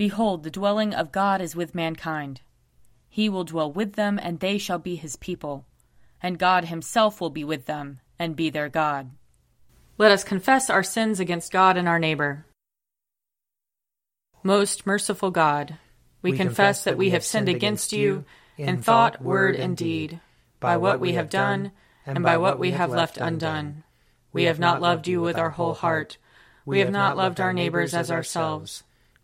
Behold, the dwelling of God is with mankind. He will dwell with them, and they shall be his people. And God himself will be with them, and be their God. Let us confess our sins against God and our neighbor. Most merciful God, we, we confess that we have sinned against you in thought, word, and deed, by what we have done, and by what we have left undone. We have not loved you with our whole heart. We have not loved our neighbors as ourselves.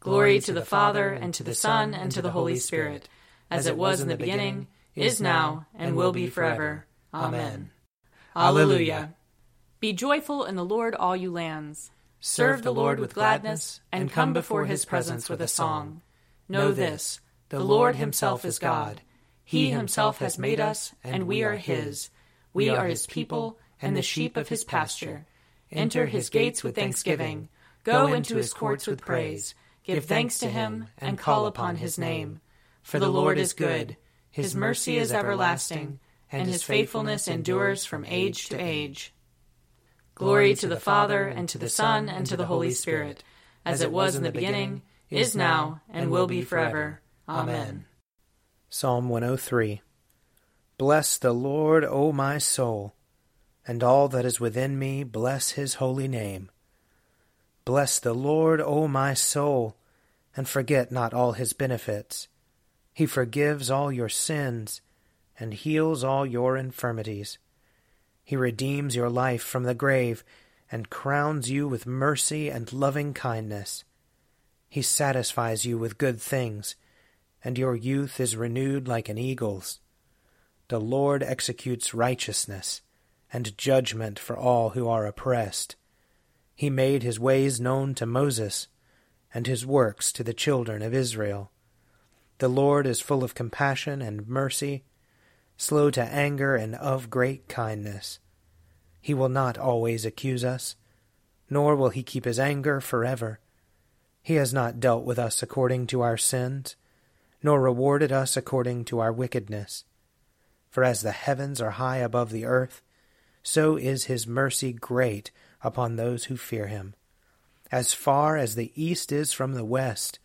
Glory to the Father, and to the Son, and to the Holy Spirit, as it was in the beginning, is now, and will be forever. Amen. Alleluia. Be joyful in the Lord, all you lands. Serve the Lord with gladness, and come before his presence with a song. Know this the Lord himself is God. He himself has made us, and we are his. We are his people, and the sheep of his pasture. Enter his gates with thanksgiving. Go into his courts with praise. Give thanks to him, and call upon his name. For the Lord is good, his mercy is everlasting, and his faithfulness endures from age to age. Glory to the Father, and to the Son, and to the Holy Spirit, as it was in the beginning, is now, and will be forever. Amen. Psalm 103 Bless the Lord, O my soul, and all that is within me, bless his holy name. Bless the Lord, O my soul, and forget not all his benefits. He forgives all your sins and heals all your infirmities. He redeems your life from the grave and crowns you with mercy and loving kindness. He satisfies you with good things, and your youth is renewed like an eagle's. The Lord executes righteousness and judgment for all who are oppressed. He made his ways known to Moses, and his works to the children of Israel. The Lord is full of compassion and mercy, slow to anger, and of great kindness. He will not always accuse us, nor will he keep his anger forever. He has not dealt with us according to our sins, nor rewarded us according to our wickedness. For as the heavens are high above the earth, so is his mercy great upon those who fear him. As far as the east is from the west,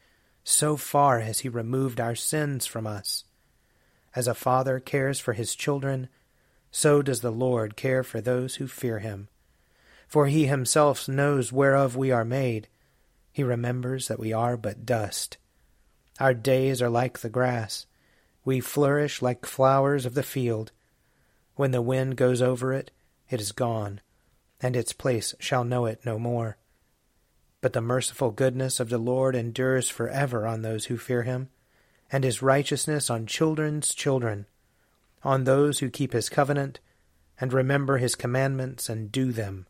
so far has he removed our sins from us. As a father cares for his children, so does the Lord care for those who fear him. For he himself knows whereof we are made. He remembers that we are but dust. Our days are like the grass. We flourish like flowers of the field. When the wind goes over it, it is gone, and its place shall know it no more. But the merciful goodness of the Lord endures for ever on those who fear him, and his righteousness on children's children, on those who keep his covenant, and remember his commandments and do them.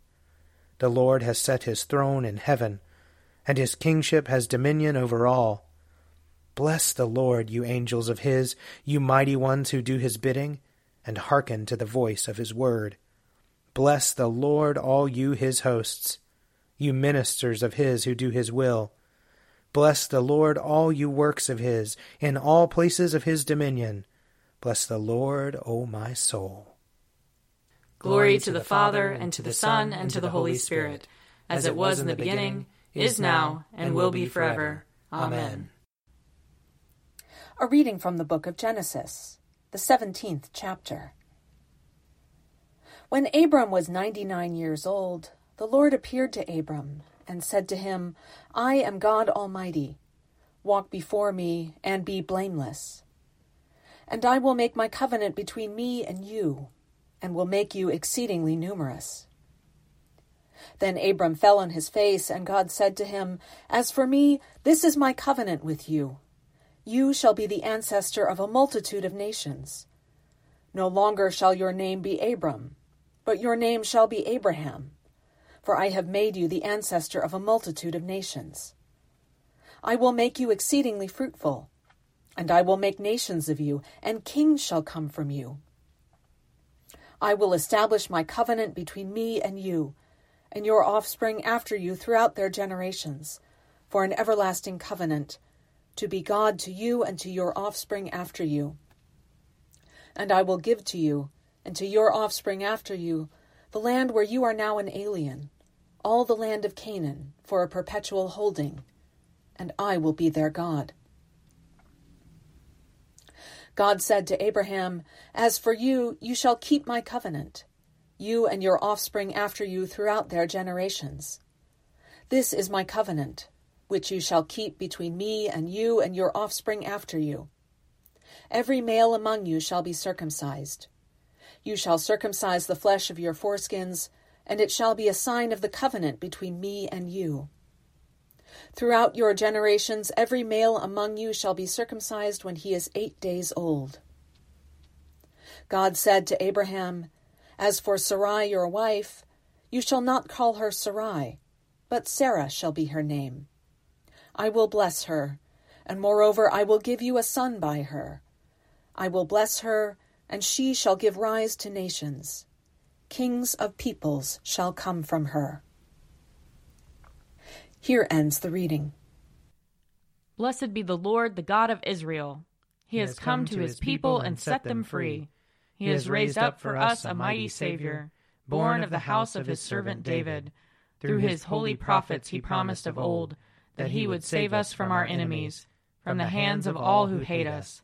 The Lord has set his throne in heaven, and his kingship has dominion over all. Bless the Lord, you angels of his, you mighty ones who do his bidding, and hearken to the voice of his word. Bless the Lord, all you his hosts, you ministers of his who do his will. Bless the Lord, all you works of his, in all places of his dominion. Bless the Lord, O my soul. Glory to the Father, and to the Son, and to the Holy Spirit, as it was in the beginning, is now, and will be forever. Amen. A reading from the book of Genesis, the seventeenth chapter. When Abram was ninety nine years old, the Lord appeared to Abram and said to him, I am God Almighty. Walk before me and be blameless. And I will make my covenant between me and you, and will make you exceedingly numerous. Then Abram fell on his face, and God said to him, As for me, this is my covenant with you. You shall be the ancestor of a multitude of nations. No longer shall your name be Abram but your name shall be Abraham, for I have made you the ancestor of a multitude of nations. I will make you exceedingly fruitful, and I will make nations of you, and kings shall come from you. I will establish my covenant between me and you, and your offspring after you throughout their generations, for an everlasting covenant, to be God to you and to your offspring after you. And I will give to you, and to your offspring after you, the land where you are now an alien, all the land of Canaan, for a perpetual holding, and I will be their God. God said to Abraham, As for you, you shall keep my covenant, you and your offspring after you throughout their generations. This is my covenant, which you shall keep between me and you and your offspring after you. Every male among you shall be circumcised. You shall circumcise the flesh of your foreskins, and it shall be a sign of the covenant between me and you. Throughout your generations, every male among you shall be circumcised when he is eight days old. God said to Abraham, As for Sarai your wife, you shall not call her Sarai, but Sarah shall be her name. I will bless her, and moreover I will give you a son by her. I will bless her, and she shall give rise to nations. Kings of peoples shall come from her. Here ends the reading. Blessed be the Lord, the God of Israel. He, has come to his people and set them free. He has raised up for us a mighty Savior, born of the house of his servant David. Through his holy prophets he promised of old that he would save us from our enemies, from the hands of all who hate us.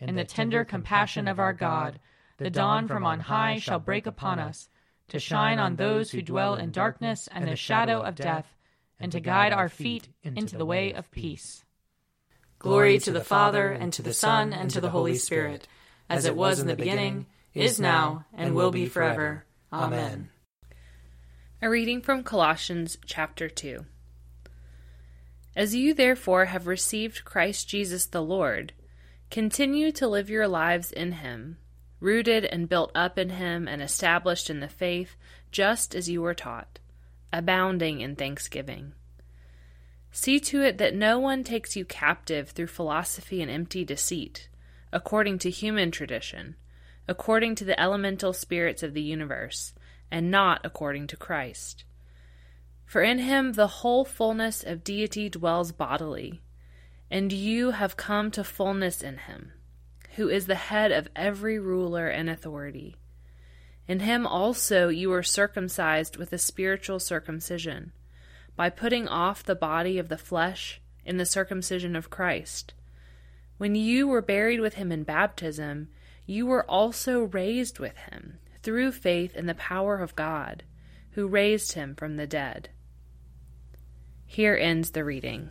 In the tender compassion of our God, the dawn from on high shall break upon us, to shine on those who dwell in darkness and the shadow of death and to guide our feet into the way of peace. Glory to the Father, and to the Son, and to the Holy Spirit, as it was in the beginning, is now, and will be forever. Amen. A reading from Colossians chapter 2. As you therefore have received Christ Jesus the Lord, continue to live your lives in him, rooted and built up in him and established in the faith, just as you were taught abounding in thanksgiving. See to it that no one takes you captive through philosophy and empty deceit, according to human tradition, according to the elemental spirits of the universe, and not according to Christ. For in him the whole fullness of deity dwells bodily, and you have come to fullness in him, who is the head of every ruler and authority. In him also you were circumcised with a spiritual circumcision, by putting off the body of the flesh in the circumcision of Christ. When you were buried with him in baptism, you were also raised with him through faith in the power of God, who raised him from the dead. Here ends the reading.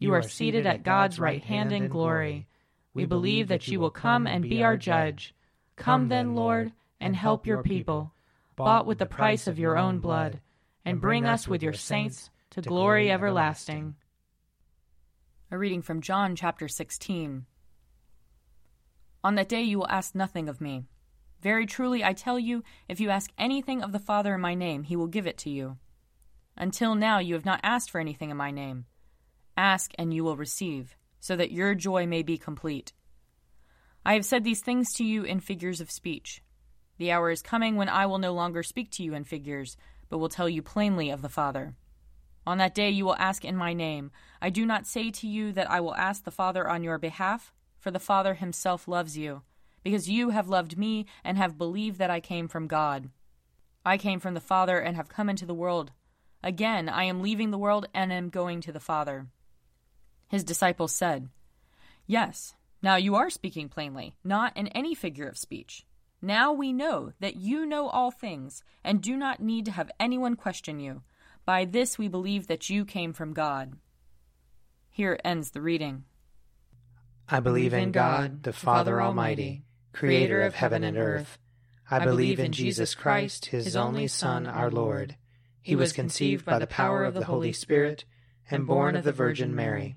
You are seated at God's right hand in glory. We believe that you will come and be our judge. Come then, Lord, and help your people, bought with the price of your own blood, and bring us with your saints to glory everlasting. A reading from John chapter 16. On that day you will ask nothing of me. Very truly I tell you, if you ask anything of the Father in my name, he will give it to you. Until now you have not asked for anything in my name. Ask, and you will receive, so that your joy may be complete. I have said these things to you in figures of speech. The hour is coming when I will no longer speak to you in figures, but will tell you plainly of the Father. On that day you will ask in my name. I do not say to you that I will ask the Father on your behalf, for the Father himself loves you, because you have loved me and have believed that I came from God. I came from the Father and have come into the world. Again, I am leaving the world and am going to the Father. His disciples said, Yes, now you are speaking plainly, not in any figure of speech. Now we know that you know all things, and do not need to have anyone question you. By this we believe that you came from God. Here ends the reading. I believe in God, the Father Almighty, creator of heaven and earth. I believe in Jesus Christ, his only Son, our Lord. He was conceived by the power of the Holy Spirit and born of the Virgin Mary.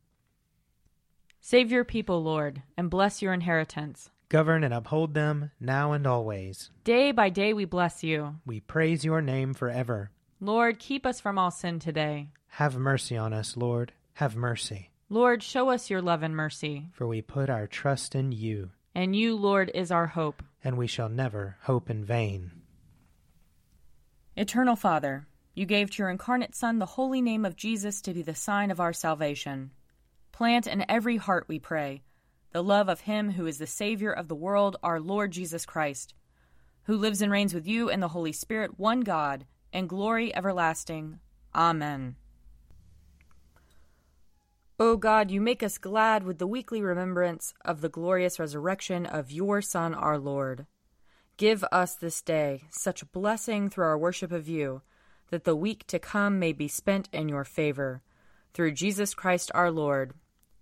Save your people, Lord, and bless your inheritance. Govern and uphold them now and always. Day by day we bless you. We praise your name forever. Lord, keep us from all sin today. Have mercy on us, Lord. Have mercy. Lord, show us your love and mercy. For we put our trust in you. And you, Lord, is our hope. And we shall never hope in vain. Eternal Father, you gave to your incarnate Son the holy name of Jesus to be the sign of our salvation. Plant in every heart, we pray, the love of Him who is the Savior of the world, our Lord Jesus Christ, who lives and reigns with you in the Holy Spirit, one God, in glory everlasting. Amen. O God, you make us glad with the weekly remembrance of the glorious resurrection of your Son, our Lord. Give us this day such blessing through our worship of you, that the week to come may be spent in your favor. Through Jesus Christ our Lord.